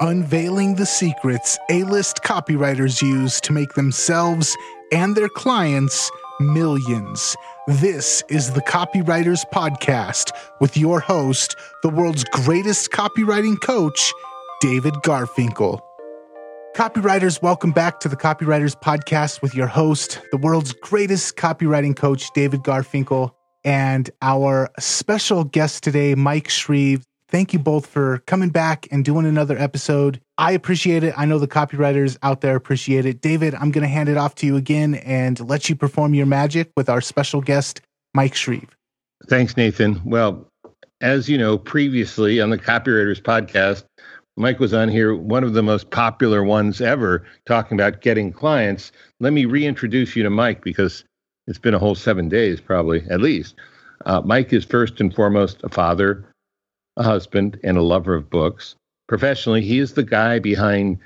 unveiling the secrets A list copywriters use to make themselves and their clients millions. This is the Copywriters Podcast with your host, the world's greatest copywriting coach, David Garfinkel. Copywriters, welcome back to the Copywriters Podcast with your host, the world's greatest copywriting coach, David Garfinkel, and our special guest today, Mike Shreve. Thank you both for coming back and doing another episode. I appreciate it. I know the copywriters out there appreciate it. David, I'm going to hand it off to you again and let you perform your magic with our special guest, Mike Shreve. Thanks, Nathan. Well, as you know, previously on the Copywriters podcast, Mike was on here, one of the most popular ones ever, talking about getting clients. Let me reintroduce you to Mike because it's been a whole seven days, probably at least. Uh, Mike is first and foremost a father, a husband, and a lover of books. Professionally, he is the guy behind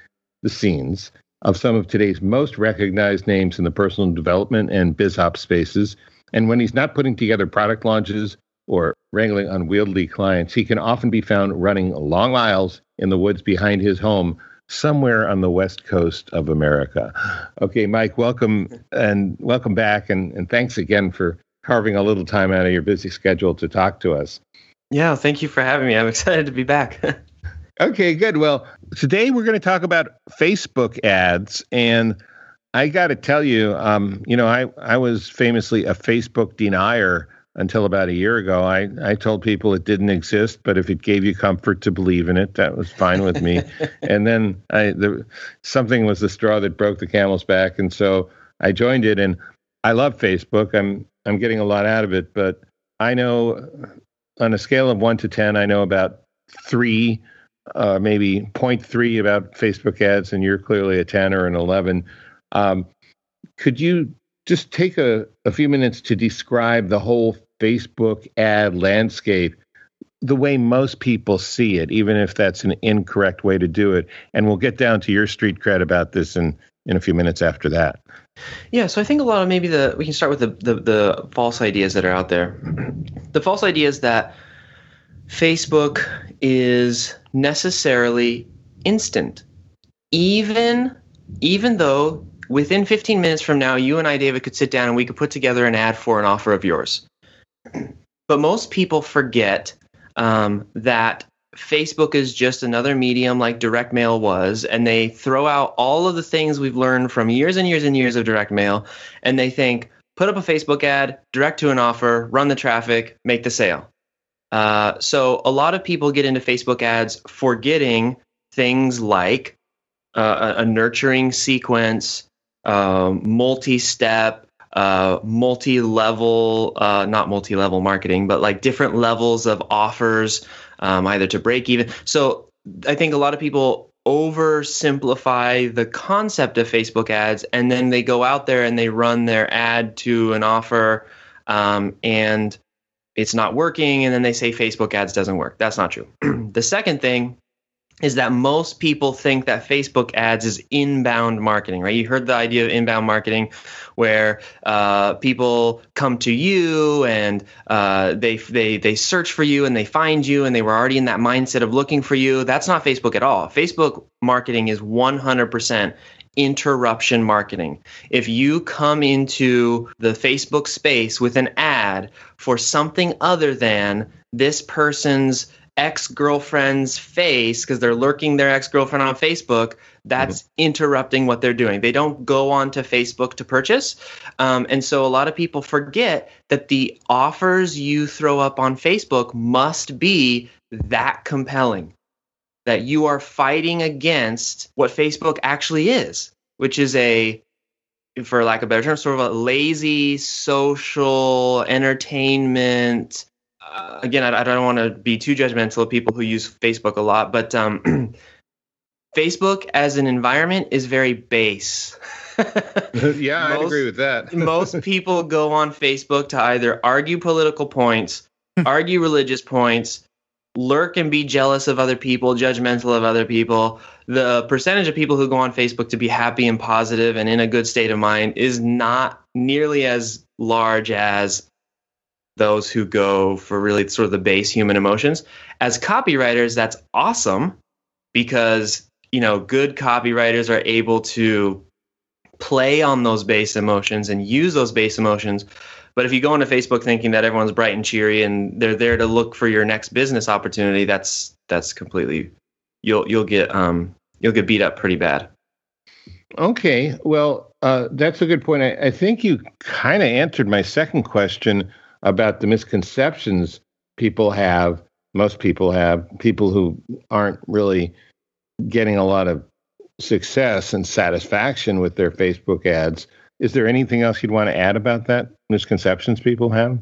the scenes of some of today's most recognized names in the personal development and biz op spaces. And when he's not putting together product launches or wrangling unwieldy clients, he can often be found running long miles in the woods behind his home somewhere on the west coast of America. Okay, Mike, welcome and welcome back and, and thanks again for carving a little time out of your busy schedule to talk to us. Yeah, thank you for having me. I'm excited to be back. okay, good. Well, today we're going to talk about Facebook ads and I got to tell you, um, you know, I, I was famously a Facebook denier until about a year ago. I, I told people it didn't exist, but if it gave you comfort to believe in it, that was fine with me. and then I the, something was the straw that broke the camel's back, and so I joined it. And I love Facebook. I'm I'm getting a lot out of it, but I know on a scale of one to ten, I know about three, uh, maybe 0.3 about Facebook ads, and you're clearly a ten or an eleven. Um, could you just take a, a few minutes to describe the whole Facebook ad landscape the way most people see it, even if that's an incorrect way to do it. And we'll get down to your street cred about this in, in a few minutes after that. Yeah, so I think a lot of maybe the we can start with the, the, the false ideas that are out there. The false idea is that Facebook is necessarily instant. Even even though within 15 minutes from now, you and I, David, could sit down and we could put together an ad for an offer of yours. But most people forget um, that Facebook is just another medium like direct mail was, and they throw out all of the things we've learned from years and years and years of direct mail, and they think, put up a Facebook ad, direct to an offer, run the traffic, make the sale. Uh, so a lot of people get into Facebook ads forgetting things like uh, a, nurturing sequence, uh, multi-step, uh, multi-level, uh, not multi-level marketing, but like different levels of offers, um, either to break even. So I think a lot of people oversimplify the concept of Facebook ads, and then they go out there and they run their ad to an offer, um, and it's not working, and then they say Facebook ads doesn't work. That's not true. the second thing is that most people think that Facebook ads is inbound marketing, right? You heard the idea of inbound marketing where uh, people come to you and uh, they, they, they search for you and they find you and they were already in that mindset of looking for you. That's not Facebook at all. Facebook marketing is 100% interruption marketing. If you come into the Facebook space with an ad for something other than this person's ex girlfriend's face because they're lurking their ex girlfriend on Facebook, that's mm-hmm. interrupting what they're doing. They don't go on to Facebook to purchase. Um, and so a lot of people forget that the offers you throw up on Facebook must be that compelling, that you are fighting against what Facebook actually is, which is a for lack of a better term, sort of a lazy social entertainment uh, again, I, I don't want to be too judgmental of people who use Facebook a lot, but um, Facebook as an environment is very base. yeah, I agree with that. most people go on Facebook to either argue political points, argue religious points, lurk and be jealous of other people, judgmental of other people. The percentage of people who go on Facebook to be happy and positive and in a good state of mind is not nearly as large as those who go for really sort of the base human emotions. As copywriters, that's awesome because you know good copywriters are able to play on those base emotions and use those base emotions but if you go into facebook thinking that everyone's bright and cheery and they're there to look for your next business opportunity that's that's completely you'll you'll get um you'll get beat up pretty bad Okay, well, uh, that's a good point. I, I think you kind of answered my second question about the misconceptions people have, most people have, people who aren't really getting a lot of success and satisfaction with their Facebook ads. Is there anything else you'd want to add about that misconceptions people have?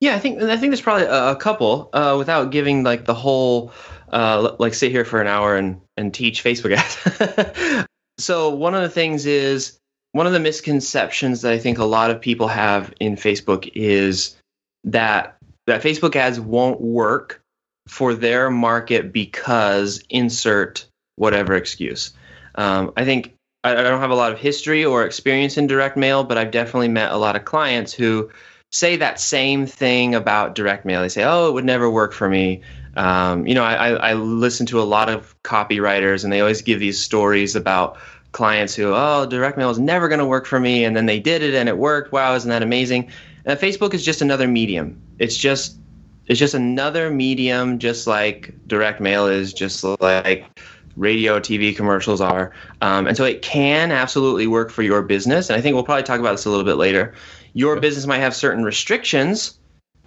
Yeah, I think I think there's probably a, couple uh, without giving like the whole uh, like sit here for an hour and and teach Facebook ads. so one of the things is one of the misconceptions that I think a lot of people have in Facebook is that that Facebook ads won't work for their market because insert whatever excuse. Um, I think I, I don't have a lot of history or experience in direct mail, but I've definitely met a lot of clients who say that same thing about direct mail. They say, "Oh, it would never work for me." Um, you know, I, I listen to a lot of copywriters, and they always give these stories about clients who, "Oh, direct mail is never going to work for me," and then they did it and it worked. Wow, isn't that amazing? And Facebook is just another medium. It's just it's just another medium, just like direct mail is, just like radio, TV commercials are. Um, and so it can absolutely work for your business. And I think we'll probably talk about this a little bit later. Your business might have certain restrictions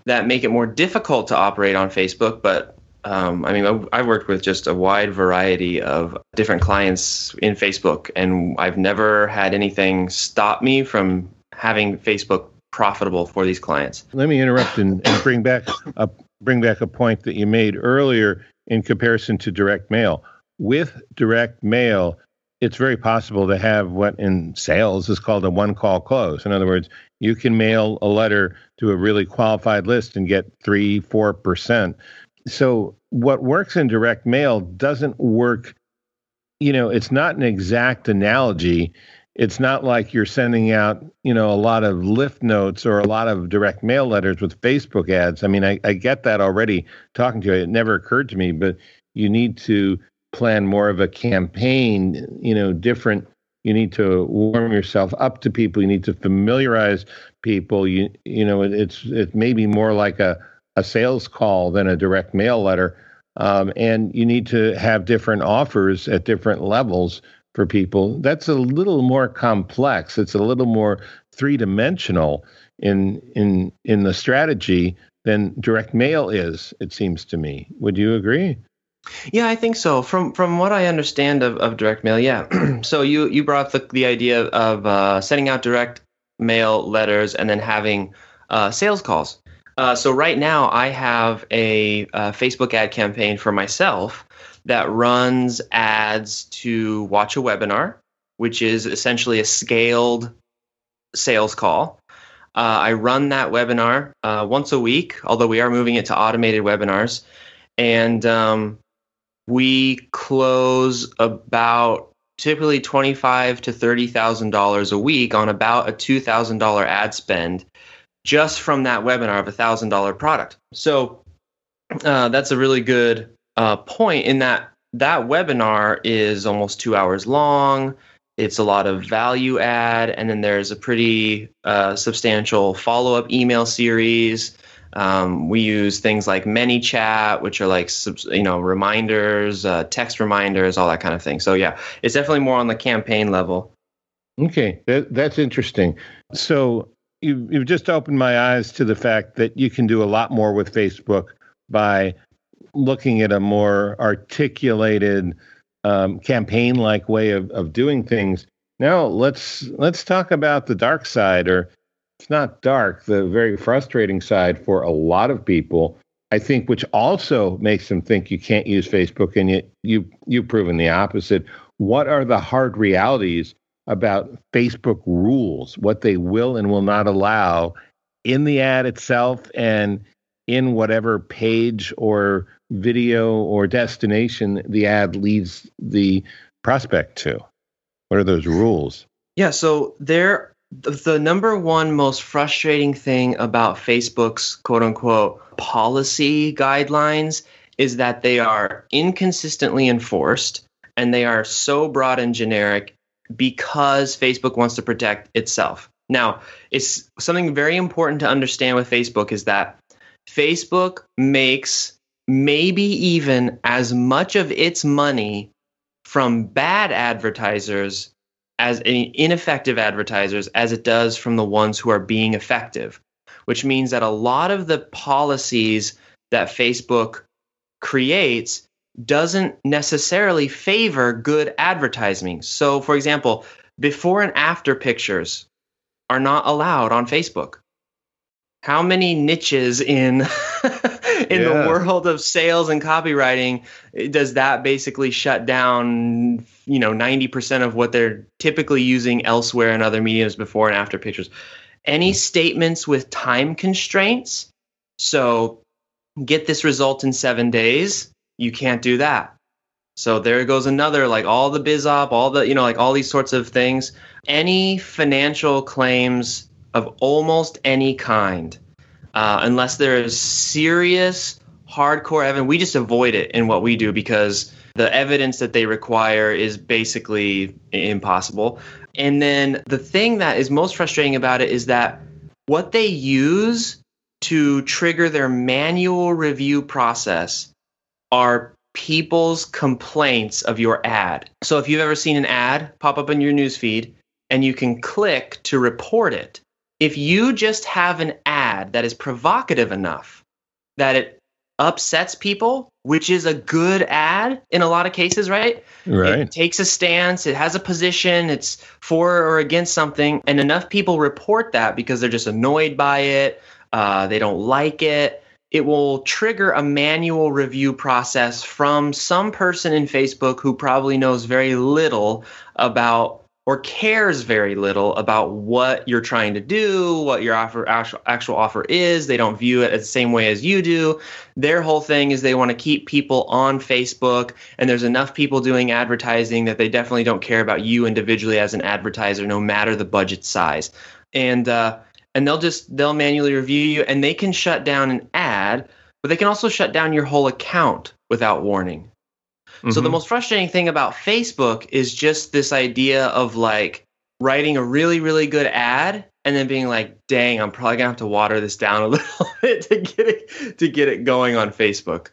that make it more difficult to operate on Facebook, but um, I mean, I've worked with just a wide variety of different clients in Facebook, and I've never had anything stop me from having Facebook profitable for these clients. Let me interrupt and, and bring back a bring back a point that you made earlier in comparison to direct mail. With direct mail, it's very possible to have what in sales is called a one call close. In other words, you can mail a letter to a really qualified list and get three, four percent. So what works in direct mail doesn't work. You know, it's not an exact analogy. It's not like you're sending out, you know, a lot of lift notes or a lot of direct mail letters with Facebook ads. I mean, I, I get that already talking to you. It never occurred to me, but you need to plan more of a campaign, you know, different you need to warm yourself up to people you need to familiarize people you you know it, it's it may be more like a a sales call than a direct mail letter um, and you need to have different offers at different levels for people that's a little more complex it's a little more three dimensional in in in the strategy than direct mail is it seems to me would you agree yeah, I think so. From from what I understand of, of direct mail, yeah. so you you brought the the idea of uh, sending out direct mail letters and then having uh, sales calls. Uh, so right now I have a, a uh, Facebook ad campaign for myself that runs ads to watch a webinar, which is essentially a scaled sales call. Uh, I run that webinar uh, once a week, although we are moving it to automated webinars. And um, we close about typically twenty-five to thirty thousand dollars a week on about a two thousand dollar ad spend just from that webinar of a thousand dollar product. So uh, that's a really good uh, point in that that webinar is almost two hours long. It's a lot of value add, and then there's a pretty uh, substantial follow up email series. Um, we use things like ManyChat, which are like you know reminders, uh, text reminders, all that kind of thing. So yeah, it's definitely more on the campaign level. Okay, that, that's interesting. So you, you've just opened my eyes to the fact that you can do a lot more with Facebook by looking at a more articulated um, campaign-like way of, of doing things. Now let's let's talk about the dark side or it's not dark, the very frustrating side for a lot of people, I think, which also makes them think you can't use Facebook, and yet you you've proven the opposite. What are the hard realities about Facebook rules, what they will and will not allow in the ad itself and in whatever page or video or destination the ad leads the prospect to? What are those rules? Yeah, so there the number one most frustrating thing about Facebook's quote unquote policy guidelines is that they are inconsistently enforced and they are so broad and generic because Facebook wants to protect itself. Now, it's something very important to understand with Facebook is that Facebook makes maybe even as much of its money from bad advertisers as ineffective advertisers as it does from the ones who are being effective, which means that a lot of the policies that Facebook creates doesn't necessarily favor good advertising. So, for example, before and after pictures are not allowed on Facebook. How many niches in in yeah. the world of sales and copywriting does that basically shut down, you know, 90% of what they're typically using elsewhere in other mediums before and after pictures? Any statements with time constraints? So, get this result in 7 days you can't do that. So there goes another like all the biz op, all the you know like all these sorts of things. Any financial claims of almost any kind, uh, unless there is serious hardcore evidence, we just avoid it in what we do because the evidence that they require is basically impossible. And then the thing that is most frustrating about it is that what they use to trigger their manual review process are people's complaints of your ad. So if you've ever seen an ad pop up in your newsfeed and you can click to report it, if you just have an ad that is provocative enough that it upsets people, which is a good ad in a lot of cases, right? Right. It takes a stance, it has a position, it's for or against something, and enough people report that because they're just annoyed by it, uh, they don't like it it will trigger a manual review process from some person in Facebook who probably knows very little about or cares very little about what you're trying to do, what your offer actual, actual offer is. They don't view it the same way as you do. Their whole thing is they want to keep people on Facebook, and there's enough people doing advertising that they definitely don't care about you individually as an advertiser, no matter the budget size. And uh, and they'll just they'll manually review you and they can shut down an ad but they can also shut down your whole account without warning mm-hmm. so the mm-hmm. most frustrating thing about facebook is just this idea of like writing a really really good ad and then being like dang i'm probably gonna have to water this down a little bit to get it to get it going on facebook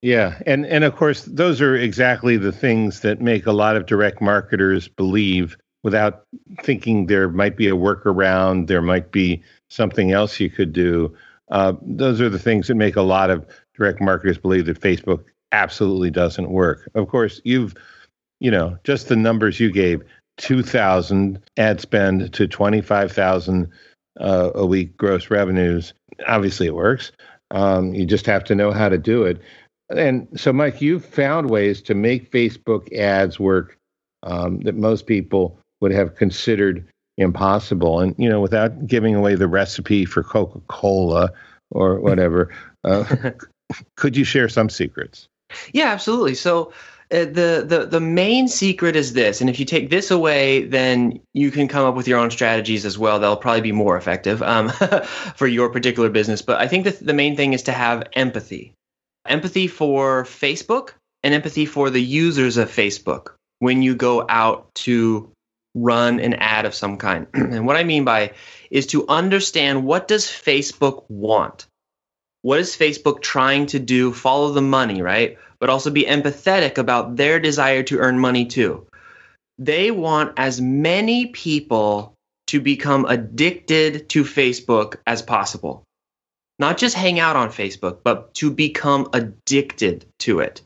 yeah, and and of course those are exactly the things that make a lot of direct marketers believe without thinking there might be a workaround, there might be something else you could do. Uh, those are the things that make a lot of direct marketers believe that Facebook absolutely doesn't work. Of course, you've, you know, just the numbers you gave 2,000 ad spend to 25,000 uh, a week gross revenues. Obviously, it works. Um, you just have to know how to do it. And so, Mike, you've found ways to make Facebook ads work um, that most people would have considered impossible. And you know, without giving away the recipe for Coca Cola or whatever, uh, could you share some secrets? Yeah, absolutely. So. Uh, the, the the main secret is this and if you take this away then you can come up with your own strategies as well they'll probably be more effective um, for your particular business but i think that the main thing is to have empathy empathy for facebook and empathy for the users of facebook when you go out to run an ad of some kind. and what I mean by is to understand what does Facebook want? What is Facebook trying to do? Follow the money, right? But also be empathetic about their desire to earn money too. They want as many people to become addicted to Facebook as possible. Not just hang out on Facebook, but to become addicted to it.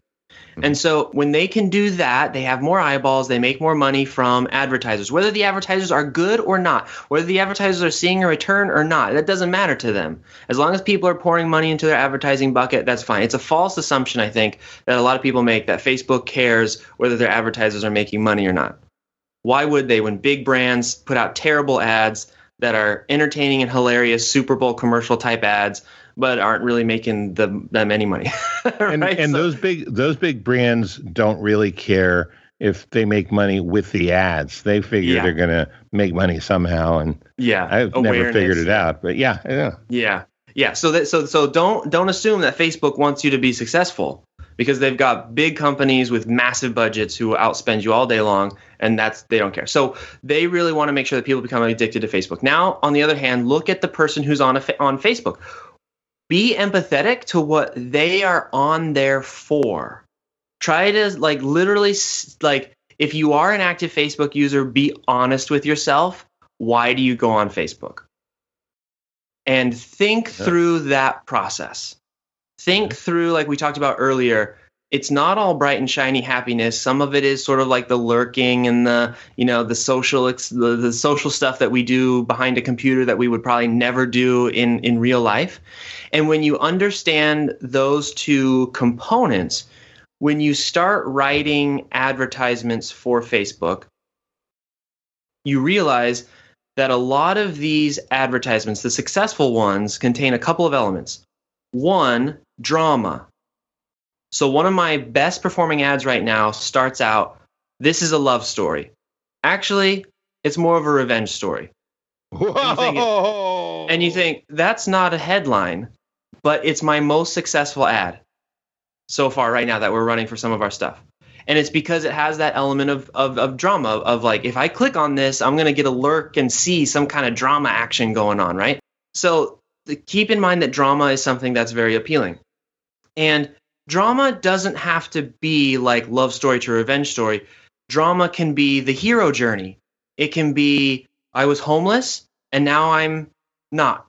Mm-hmm. And so when they can do that, they have more eyeballs, they make more money from advertisers. Whether the advertisers are good or not, whether the advertisers are seeing a return or not, that doesn't matter to them. As long as people are pouring money into their advertising bucket, that's fine. It's a false assumption, I think, that a lot of people make that Facebook cares whether their advertisers are making money or not. Why would they when big brands put out terrible ads that are entertaining and hilarious Super Bowl commercial type ads but aren't really making them them any money. right? And, and so, those big those big brands don't really care if they make money with the ads. They figure yeah. they're going to make money somehow. And yeah, I've Awareness. never figured it out, but yeah, yeah, yeah, yeah. So that so so don't don't assume that Facebook wants you to be successful because they've got big companies with massive budgets who outspend you all day long and that's they don't care so they really want to make sure that people become addicted to facebook now on the other hand look at the person who's on a, on facebook be empathetic to what they are on there for. Try to like literally like if you are an active facebook user be honest with yourself. Why do you go on facebook? And think yeah. through that process. Think through like we talked about earlier it's not all bright and shiny happiness. Some of it is sort of like the lurking and the you know the social the, the social stuff that we do behind a computer that we would probably never do in in real life. And when you understand those two components when you start writing advertisements for facebook you realize that a lot of these advertisements the successful ones contain a couple of elements. One drama. So one of my best performing ads right now starts out this is a love story. Actually, it's more of a revenge story. Whoa. And you, think, and you think that's not a headline, but it's my most successful ad so far right now that we're running for some of our stuff. And it's because it has that element of, of, of drama, of like, if I click on this, I'm going to get a lurk and see some kind of drama action going on, right? So keep in mind that drama is something that's very appealing. And drama doesn't have to be like love story to revenge story. Drama can be the hero journey. It can be I was homeless and now I'm not.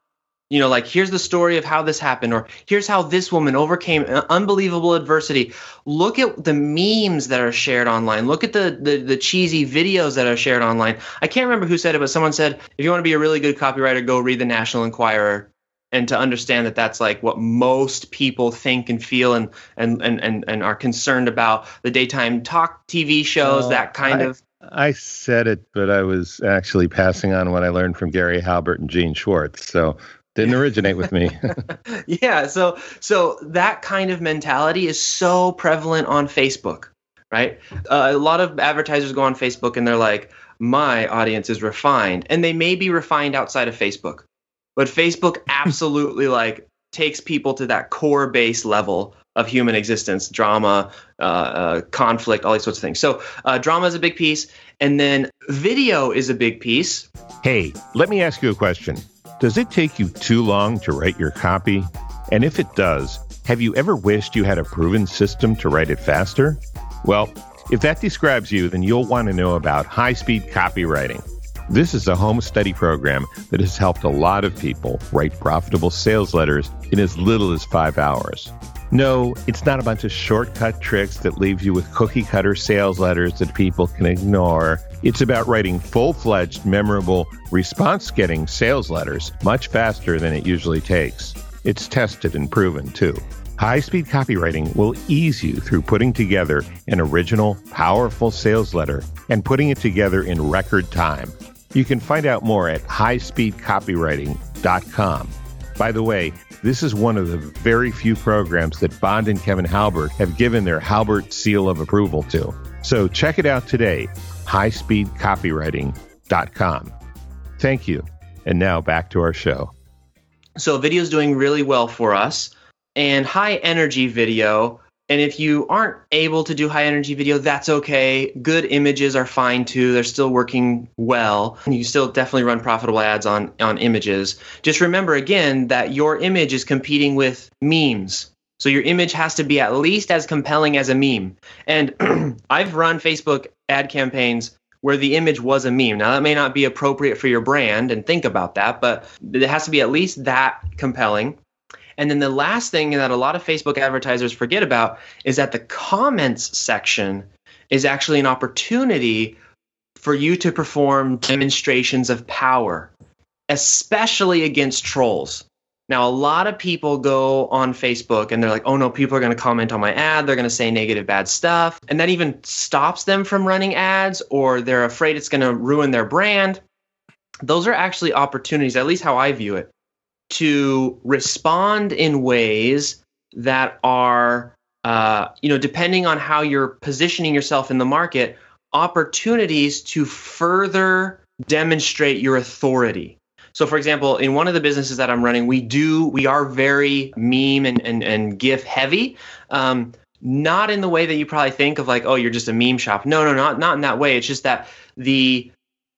You know, like here's the story of how this happened, or here's how this woman overcame unbelievable adversity. Look at the memes that are shared online. Look at the, the the cheesy videos that are shared online. I can't remember who said it, but someone said if you want to be a really good copywriter, go read the National Enquirer and to understand that that's like what most people think and feel and and and and, and are concerned about the daytime talk TV shows that kind I, of. I said it but I was actually passing on what I learned from Gary Halbert and Gene Schwartz so didn't originate with me. Yeah so so that kind of mentality is so prevalent on Facebook right? Uh, a lot of advertisers go on Facebook and they're like my audience is refined and they may be refined outside of Facebook but Facebook absolutely like takes people to that core base level of human existence drama uh, uh, conflict all these sorts of things. So uh, drama is a big piece and then video is a big piece. Hey let me ask you a question. Does it take you too long to write your copy? And if it does have you ever wished you had a proven system to write it faster? Well if that describes you then you'll want to know about high speed copywriting this is a home study program that has helped a lot of people write profitable sales letters in as little as five hours. No, it's not a bunch of shortcut tricks that leave you with cookie cutter sales letters that people can ignore. It's about writing full fledged, memorable, response getting sales letters much faster than it usually takes. It's tested and proven, too. High speed copywriting will ease you through putting together an original, powerful sales letter and putting it together in record time. You can find out more at highspeedcopywriting.com. By the way, this is one of the very few programs that Bond and Kevin Halbert have given their Halbert seal of approval to. So check it out today, highspeedcopywriting.com. Thank you. And now back to our show. So, video is doing really well for us. And high energy video and if you aren't able to do high energy video, that's okay. Good images are fine too. They're still working well. You still definitely run profitable ads on, on images. Just remember again that your image is competing with memes. So your image has to be at least as compelling as a meme. And I've run Facebook ad campaigns where the image was a meme. Now that may not be appropriate for your brand and think about that, but it has to be at least that compelling. And then the last thing that a lot of Facebook advertisers forget about is that the comments section is actually an opportunity for you to perform demonstrations of power, especially against trolls. Now, a lot of people go on Facebook and they're like, oh no, people are going to comment on my ad. They're going to say negative, bad stuff. And that even stops them from running ads or they're afraid it's going to ruin their brand. Those are actually opportunities, at least how I view it, to respond in ways that are, uh, you know, depending on how you're positioning yourself in the market, opportunities to further demonstrate your authority. So, for example, in one of the businesses that I'm running, we do we are very meme and and, and GIF heavy. Um, not in the way that you probably think of like, oh, you're just a meme shop. No, no, not not in that way. It's just that the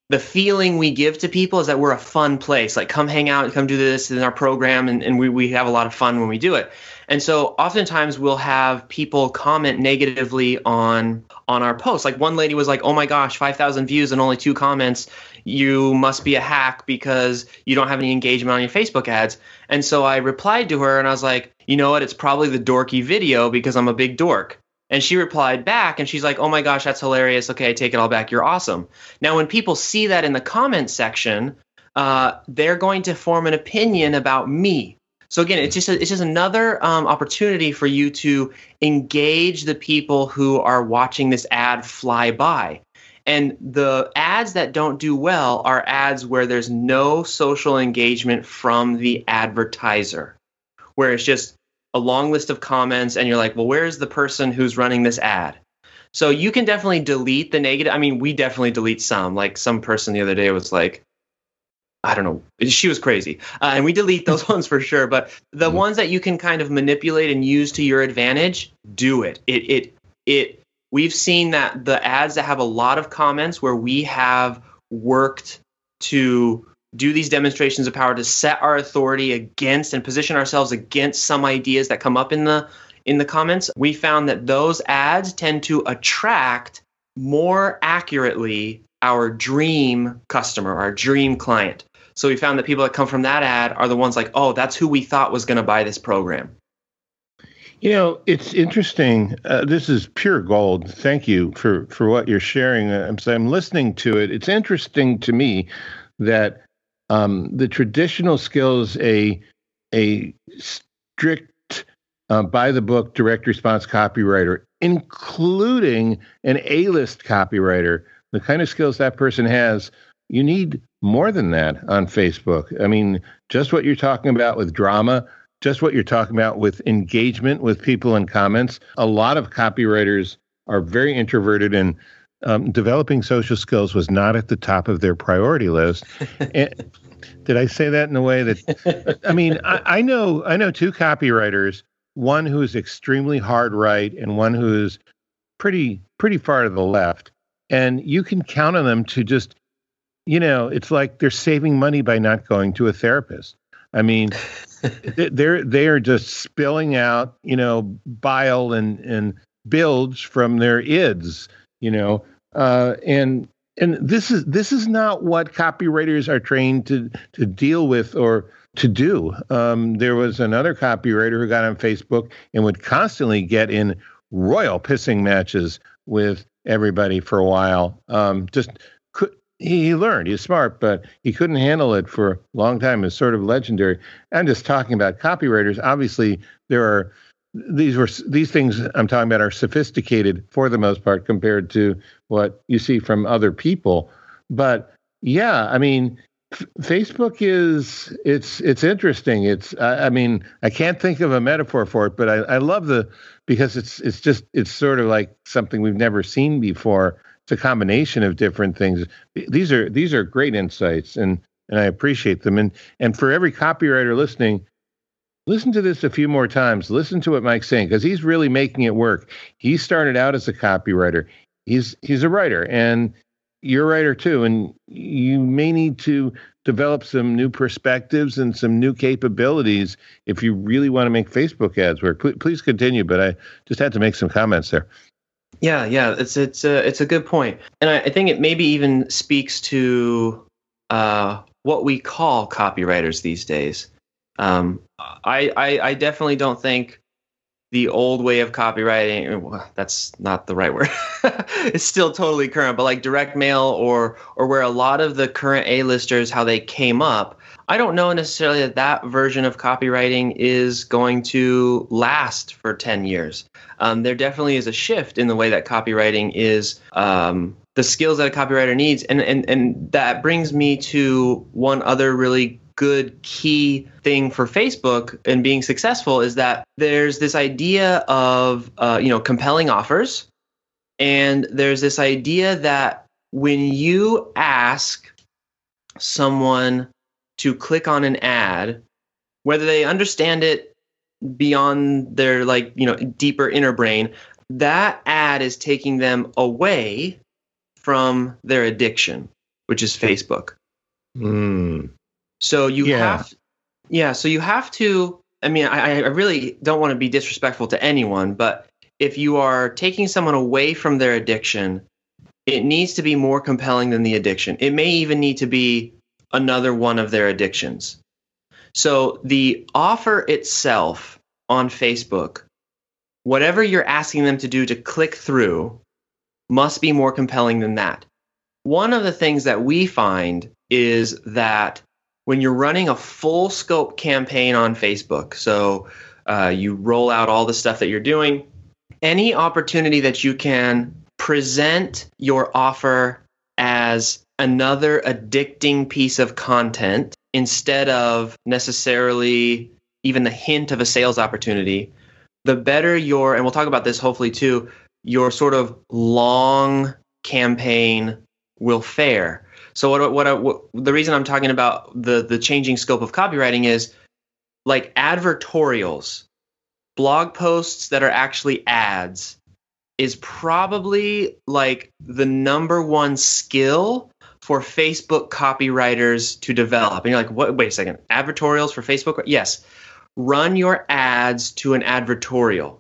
the feeling we give to people is that we're a fun place. Like, come hang out and come do this in our program, and, and we, we have a lot of fun when we do it. And so, oftentimes, we'll have people comment negatively on on our posts. Like one lady was like, "Oh my gosh, five thousand views and only two comments. You must be a hack because you don't have any engagement on your Facebook ads." And so I replied to her, and I was like, "You know what? It's probably the dorky video because I'm a big dork." And she replied back and she's like, Oh my gosh, that's hilarious. Okay, I take it all back. You're awesome. Now, when people see that in the comment section, uh, they're going to form an opinion about me. So again, it's just a, it's just another um, opportunity for you to engage the people who are watching this ad fly by. And the ads that don't do well are ads where there's no social engagement from the advertiser, where it's just a long list of comments and you're like, well, where's the person who's running this ad? So you can definitely delete the negative. I mean, we definitely delete some. Like some person the other day was like, I don't know, she was crazy. Uh, and we delete those ones for sure. But the mm-hmm. ones that you can kind of manipulate and use to your advantage, do it. It, it, it, we've seen that the ads that have a lot of comments where we have worked to do these demonstrations of power to set our authority against and position ourselves against some ideas that come up in the in the comments we found that those ads tend to attract more accurately our dream customer our dream client. So we found that people that come from that ad are the ones like oh that's who we thought was going to buy this program. You know it's interesting uh, this is pure gold. Thank you for for what you're sharing. I'm, I'm listening to it. It's interesting to me that um, the traditional skills a a strict uh, by the book direct response copywriter, including an A list copywriter, the kind of skills that person has, you need more than that on Facebook. I mean, just what you're talking about with drama, just what you're talking about with engagement with people in comments. A lot of copywriters are very introverted and um, developing social skills was not at the top of their priority list. and, did I say that in a way that? I mean, I, I, know I know two copywriters, one who is extremely hard right and one who is pretty pretty far to the left, and you can count on them to just, you know, it's like they're saving money by not going to a therapist. I mean, they're they are just spilling out, you know, bile and and bilge from their ids, you know, uh, and and this is this is not what copywriters are trained to to deal with or to do. Um, there was another copywriter who got on Facebook and would constantly get in royal pissing matches with everybody for a while. Um, just could, he learned. He's smart, but he couldn't handle it for a long time. It's sort of legendary. I'm just talking about copywriters. Obviously, there are these were these things I'm talking about are sophisticated for the most part compared to what you see from other people. But yeah, I mean, f- Facebook is it's it's interesting. It's I, I, mean I can't think of a metaphor for it, but I, I love the because it's it's just it's sort of like something we've never seen before. It's a combination of different things. These are these are great insights and and I appreciate them. And and for every copywriter listening, listen to this a few more times. Listen to what Mike's saying because he's really making it work. He started out as a copywriter. He's he's a writer, and you're a writer too. And you may need to develop some new perspectives and some new capabilities if you really want to make Facebook ads work. Please, please continue, but I just had to make some comments there. Yeah, yeah, it's it's a it's a good point, and I, I think it maybe even speaks to uh, what we call copywriters these days. Um, I, I, I definitely don't think the old way of copywriting well, that's not the right word. It's still totally current but like direct mail or or where a lot of the current a-listers how they came up i don't know necessarily that that version of copywriting is going to last for 10 years. Um, there definitely is a shift in the way that copywriting is um, the skills that a copywriter needs and, and and that brings me to one other really good key thing for Facebook and being successful is that there's this idea of uh, you know compelling offers, and there's this idea that when you ask someone to click on an ad, whether they understand it beyond their like you know deeper inner brain that ad is taking them away from their addiction which is facebook Mm. So you Yeah. have yeah so you have to i mean i, I really don't want to be disrespectful to anyone but if you are taking someone away from their addiction it needs to be more compelling than the addiction. It may even need to be another one of their addictions. So the offer itself on facebook whatever you're asking them to do to click through must be more compelling than that. One of the things that we find is that when you're running a full scope campaign on Facebook, so uh, you roll out all the stuff that you're doing, any opportunity that you can present your offer as another addicting piece of content instead of necessarily even the hint of a sales opportunity, the better your, and we'll talk about this hopefully too, your sort of long campaign will fare. So what what, I, what the reason I'm talking about the the changing scope of copywriting is like advertorials, blog posts that are actually ads is probably like the number one skill for Facebook copywriters to develop. And you're like, what wait a second, advertorials for Facebook? Yes. Run your ads to an advertorial.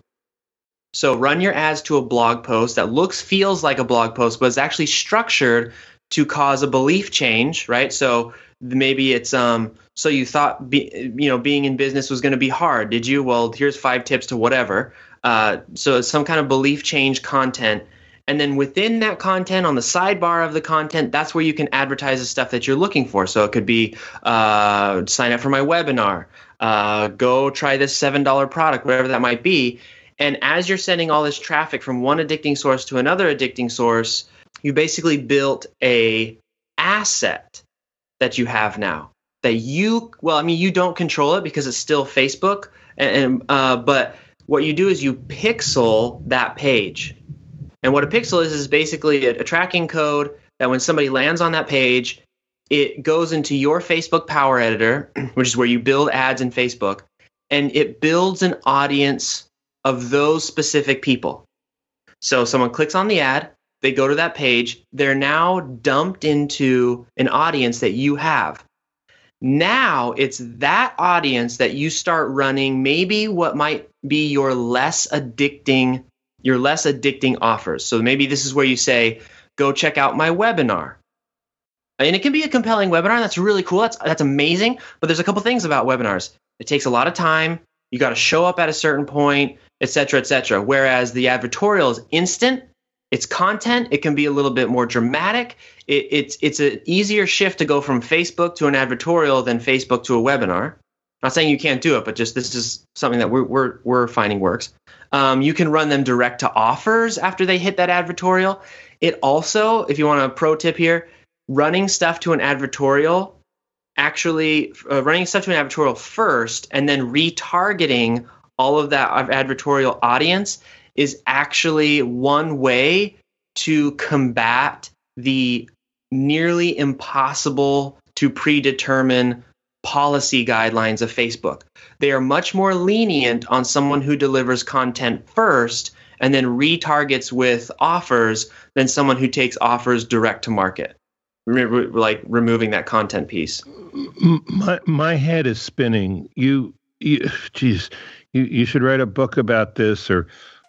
So run your ads to a blog post that looks feels like a blog post but is actually structured to cause a belief change, right? So maybe it's um so you thought be, you know being in business was going to be hard, did you? Well, here's five tips to whatever. Uh, so some kind of belief change content, and then within that content, on the sidebar of the content, that's where you can advertise the stuff that you're looking for. So it could be uh, sign up for my webinar, uh, go try this seven dollar product, whatever that might be. And as you're sending all this traffic from one addicting source to another addicting source, you basically built a asset that you have now that you well i mean you don't control it because it's still facebook. And, uh, but what you do is you pixel that page. And what a pixel is is basically a, a tracking code that when somebody lands on that page it goes into your facebook power editor which is where you build ads in facebook and it builds an audience of those specific people. So someone clicks on the ad they go to that page, they're now dumped into an audience that you have. Now it's that audience that you start running maybe what might be your less addicting your less addicting offers. So maybe this is where you say, go check out my webinar. And it can be a compelling webinar. That's really cool. That's that's amazing. But there's a couple things about webinars. It takes a lot of time. You got to show up at a certain point, et cetera, et cetera. Whereas the advertorial is instant it's content. It can be a little bit more dramatic. It, it's it's an easier shift to go from Facebook to an advertorial than Facebook to a webinar. Not saying you can't do it, but just this is something that we're we're, we're finding works. Um, you can run them direct to offers after they hit that advertorial. It also, if you want a pro tip here, running stuff to an advertorial, actually uh, running stuff to an advertorial first, and then retargeting all of that advertorial audience is actually one way to combat the nearly impossible to predetermine policy guidelines of Facebook. They are much more lenient on someone who delivers content first and then retargets with offers than someone who takes offers direct to market. Re- like removing that content piece. My my head is spinning. You you geez, you, you should write a book about this or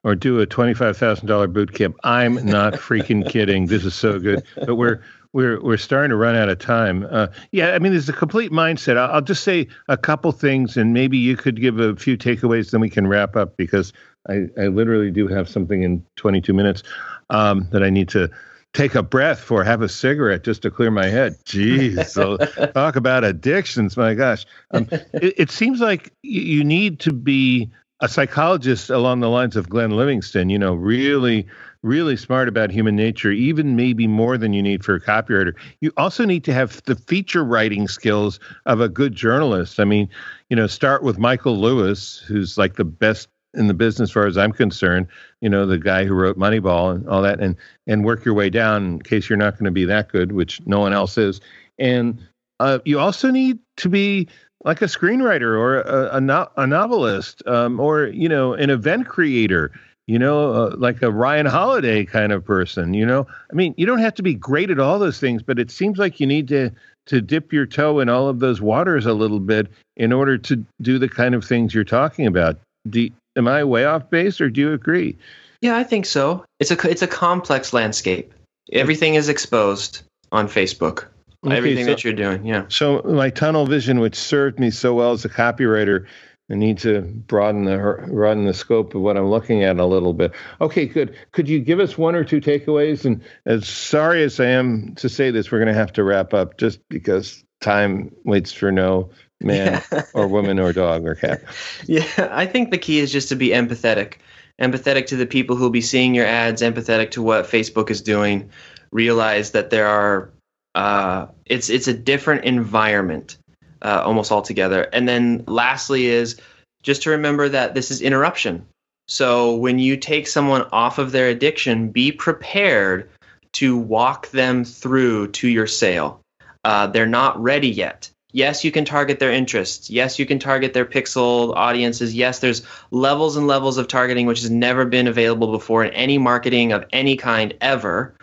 or do a twenty-five thousand dollar boot camp. I'm not freaking kidding. This is so good. But we're we're we're starting to run out of time. Uh, yeah, I mean, there's a complete mindset. I'll, I'll just say a couple things, and maybe you could give a few takeaways, then we can wrap up because I, I literally do have something in 22 minutes um, that I need to take a breath for, have a cigarette just to clear my head. Jeez, so talk about addictions. My gosh, um, it, it seems like you need to be a psychologist along the lines of Glenn Livingston, you know, really, really smart about human nature, even maybe more than you need for a copywriter. You also need to have the feature writing skills of a good journalist. I mean, you know, start with Michael Lewis, who's like the best in the business as far as I'm concerned, you know, the guy who wrote Moneyball and all that, and and work your way down in case you're not going to be that good, which no one else is. And uh, you also need to be like a screenwriter or a, a, no, a novelist um, or you know an event creator you know uh, like a ryan holiday kind of person you know? I mean you don't have to be great at all those things but it seems like you need to to dip your toe in all of those waters a little bit in order to do the kind of things you're talking about. Do, am i way off base or do you agree? Yeah i think so. It's a it's a complex landscape. Everything is exposed on facebook Okay, Everything so, that you're doing, yeah. So my tunnel vision, which served me so well as a copywriter, I need to broaden the broaden the scope of what I'm looking at a little bit. Okay, good. Could you give us one or two takeaways? And as sorry as I am to say this, we're going to have to wrap up just because time waits for no man yeah. or woman or dog or cat. Yeah, I think the key is just to be empathetic. Empathetic to the people who'll be seeing your ads, empathetic to what Facebook is doing. Realize that there are uh, it's it's a different environment uh, almost altogether. And then lastly is just to remember that this is interruption. So when you take someone off of their addiction, be prepared to walk them through to your sale. Uh, they're not ready yet. Yes, you can target their interests. Yes, you can target their pixel audiences. Yes, there's levels and levels of targeting which has never been available before in any marketing of any kind ever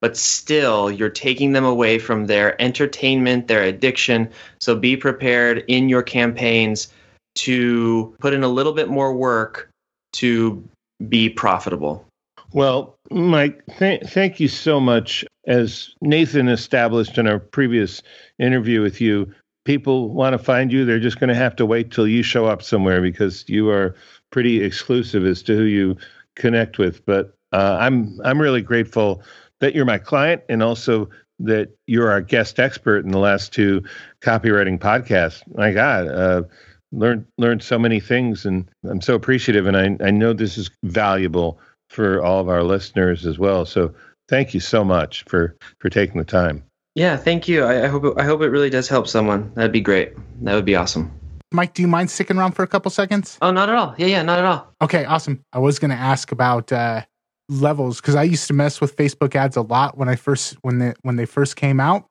but still you're taking them away from their entertainment, their addiction. So be prepared in your campaigns to put in a little bit more work to be profitable. Well, Mike, th- thank you so much. As Nathan established in our previous interview with you, people want to find you. They're just going to have to wait till you show up somewhere because you are pretty exclusive as to who you connect with. But uh, I'm I'm really grateful that you're my client and also that you're our guest expert in the last two copywriting podcasts. My God, uh, learned learned so many things, and I'm so appreciative. And I I know this is valuable for all of our listeners as well. So thank you so much for for taking the time. Yeah, thank you. I, I hope it, I hope it really does help someone. That'd be great. That would be awesome. Mike, do you mind sticking around for a couple seconds? Oh, not at all. Yeah, yeah, not at all. Okay, awesome. I was going to ask about uh, levels because I used to mess with Facebook ads a lot when I first when they when they first came out,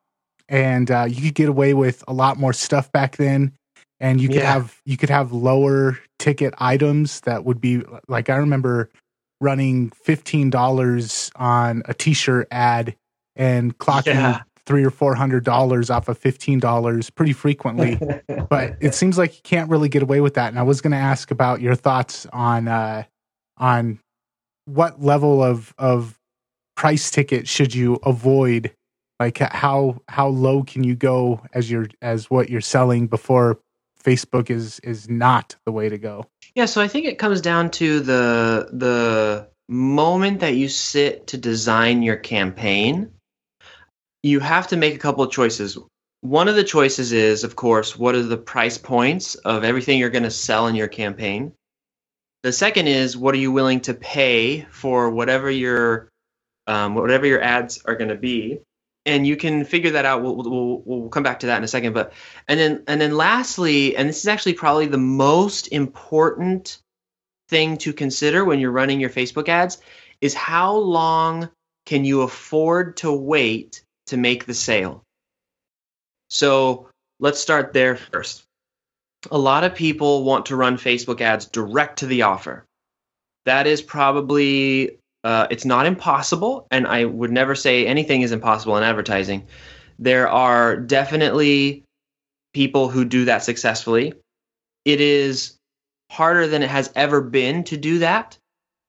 and uh, you could get away with a lot more stuff back then, and you could yeah. have you could have lower ticket items that would be like I remember running fifteen dollars on a T-shirt ad and clocking. Yeah. Three or four hundred dollars off of fifteen dollars pretty frequently, but it seems like you can't really get away with that. And I was going to ask about your thoughts on uh, on what level of of price ticket should you avoid? Like how how low can you go as your as what you're selling before Facebook is is not the way to go? Yeah, so I think it comes down to the the moment that you sit to design your campaign, you have to make a couple of choices. One of the choices is, of course, what are the price points of everything you're going to sell in your campaign? The second is what are you willing to pay for whatever your um, whatever your ads are going to be, and you can figure that out. We'll, we'll we'll come back to that in a second. But and then and then lastly, and this is actually probably the most important thing to consider when you're running your Facebook ads is how long can you afford to wait to make the sale. So let's start there first a lot of people want to run Facebook ads direct to the offer. That is probably uh, it's not impossible, and I would never say anything is impossible in advertising. There are definitely people who do that successfully. It is harder than it has ever been to do that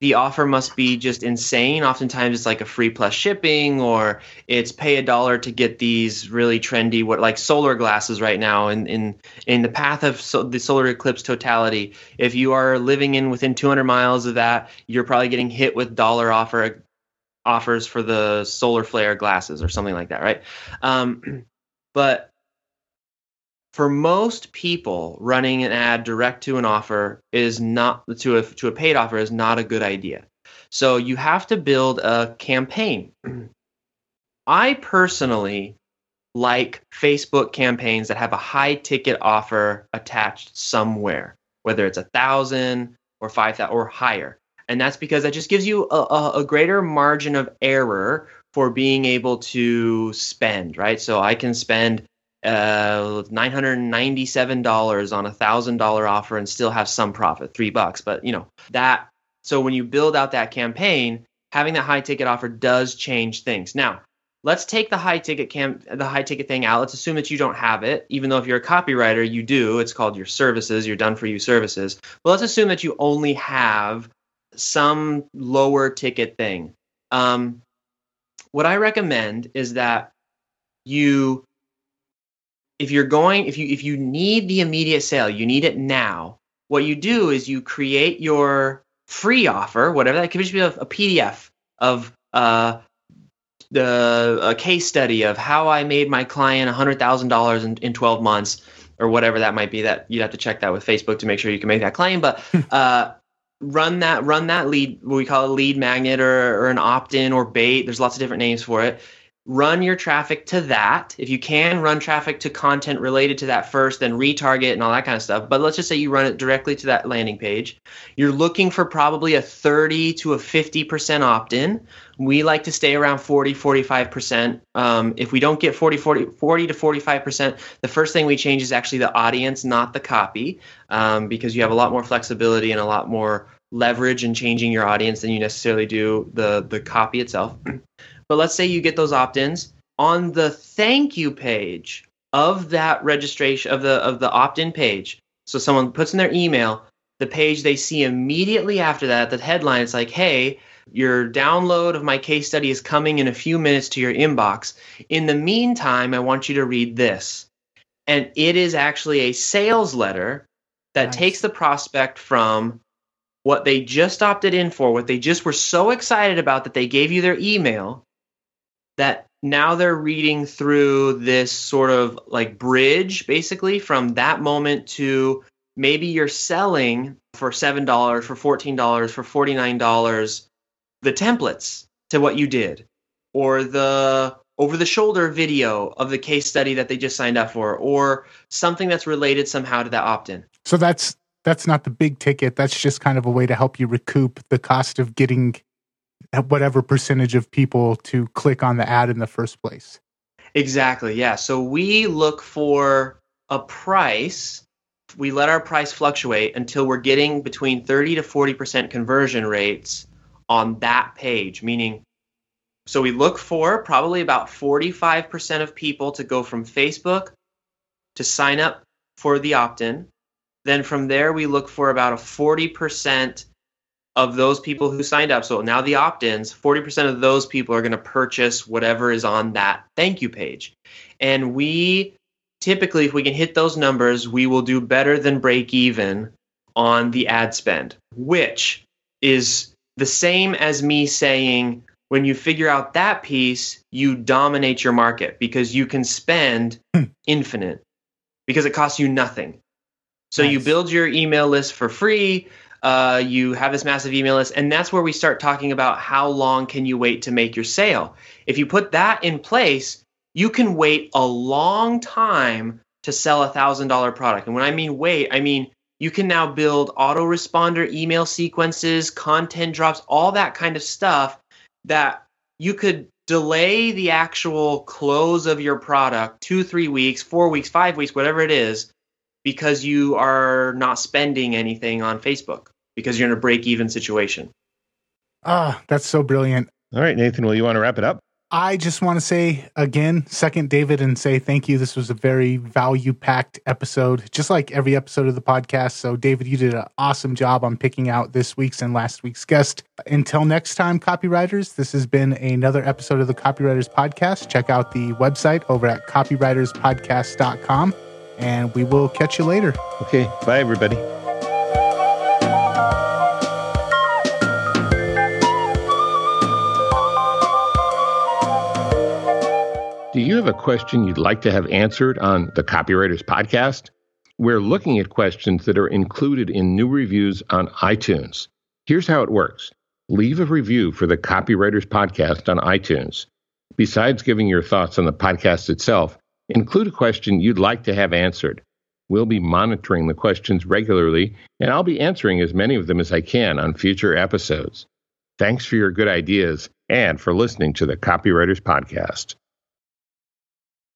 the offer must be just insane. Oftentimes, it's like a free plus shipping, or it's pay a dollar to get these really trendy, what like solar glasses right now. In in in the path of so, the solar eclipse totality, if you are living in within 200 miles of that, you're probably getting hit with dollar offer offers for the solar flare glasses or something like that, right? Um, but for most people, running an ad direct to an offer is not to a to a paid offer is not a good idea. So you have to build a campaign. I personally like Facebook campaigns that have a high ticket offer attached somewhere, whether it's a thousand or five thousand or higher. And that's because that just gives you a, a, a greater margin of error for being able to spend, right? So I can spend uh, $997 on a thousand dollar offer and still have some profit, three bucks. But you know that. So when you build out that campaign, having that high ticket offer does change things. Now, let's take the high ticket cam the high ticket thing out. Let's assume that you don't have it, even though if you're a copywriter, you do. It's called your services, your done for you services. But let's assume that you only have some lower ticket thing. Um, what I recommend is that you if you're going if you if you need the immediate sale you need it now what you do is you create your free offer whatever that could just be a, a pdf of uh, the a case study of how i made my client $100000 in, in 12 months or whatever that might be that you'd have to check that with facebook to make sure you can make that claim. But uh, run that run that lead what we call a lead magnet or, or an opt-in or bait. There's lots of different names for it run your traffic to that. If you can, run traffic to content related to that first, then retarget and all that kind of stuff. But let's just say you run it directly to that landing page. You're looking for probably a 30 to a 50% opt in. We like to stay around 40, 45%. Um, if we don't get 40, 40, 40 to 45%, the first thing we change is actually the audience, not the copy, um, because you have a lot more flexibility and a lot more leverage in changing your audience than you necessarily do the, the copy itself. But let's say you get those opt-ins on the thank you page of that registration of the of the opt-in page. So someone puts in their email, the page they see immediately after that, the headline is like, "Hey, your download of my case study is coming in a few minutes to your inbox. In the meantime, I want you to read this." And it is actually a sales letter that nice. takes the prospect from what they just opted in for, what they just were so excited about that they gave you their email, that now they're reading through this sort of like bridge basically from that moment to maybe you're selling for $7 for $14 for $49 the templates to what you did or the over the shoulder video of the case study that they just signed up for or something that's related somehow to that opt-in. So that's that's not the big ticket. That's just kind of a way to help you recoup the cost of getting whatever percentage of people to click on the ad in the first place. Exactly. Yeah. So we look for a price. We let our price fluctuate until we're getting between 30 to 40% conversion rates on that page, meaning so we look for probably about 45% of people to go from Facebook to sign up for the opt in. Then from there, we look for about a 40% of those people who signed up, so now the opt ins, 40% of those people are going to purchase whatever is on that thank you page. And we typically, if we can hit those numbers, we will do better than break even on the ad spend, which is the same as me saying, when you figure out that piece, you dominate your market because you can spend hmm. infinite because it costs you nothing. So nice. you build your email list for free uh, you have this massive email list, and that's where we start talking about how long can you wait to make your sale. If you put that in place, you can wait a long time to sell a thousand dollar product. And when I mean wait, I mean you can now build autoresponder email sequences, content drops, all that kind of stuff that you could delay the actual close of your product two, three weeks, four weeks, five weeks, whatever it is, because you are not spending anything on Facebook because you're in a break even situation. Ah, that's so brilliant. All right, Nathan, will you want to wrap it up? I just want to say again, second David, and say thank you. This was a very value packed episode, just like every episode of the podcast. So, David, you did an awesome job on picking out this week's and last week's guest. Until next time, copywriters, this has been another episode of the Copywriters Podcast. Check out the website over at copywriterspodcast.com and we will catch you later. Okay. Bye, everybody. Do you have a question you'd like to have answered on the Copywriters Podcast? We're looking at questions that are included in new reviews on iTunes. Here's how it works leave a review for the Copywriters Podcast on iTunes. Besides giving your thoughts on the podcast itself, Include a question you'd like to have answered. We'll be monitoring the questions regularly, and I'll be answering as many of them as I can on future episodes. Thanks for your good ideas and for listening to the Copywriters Podcast.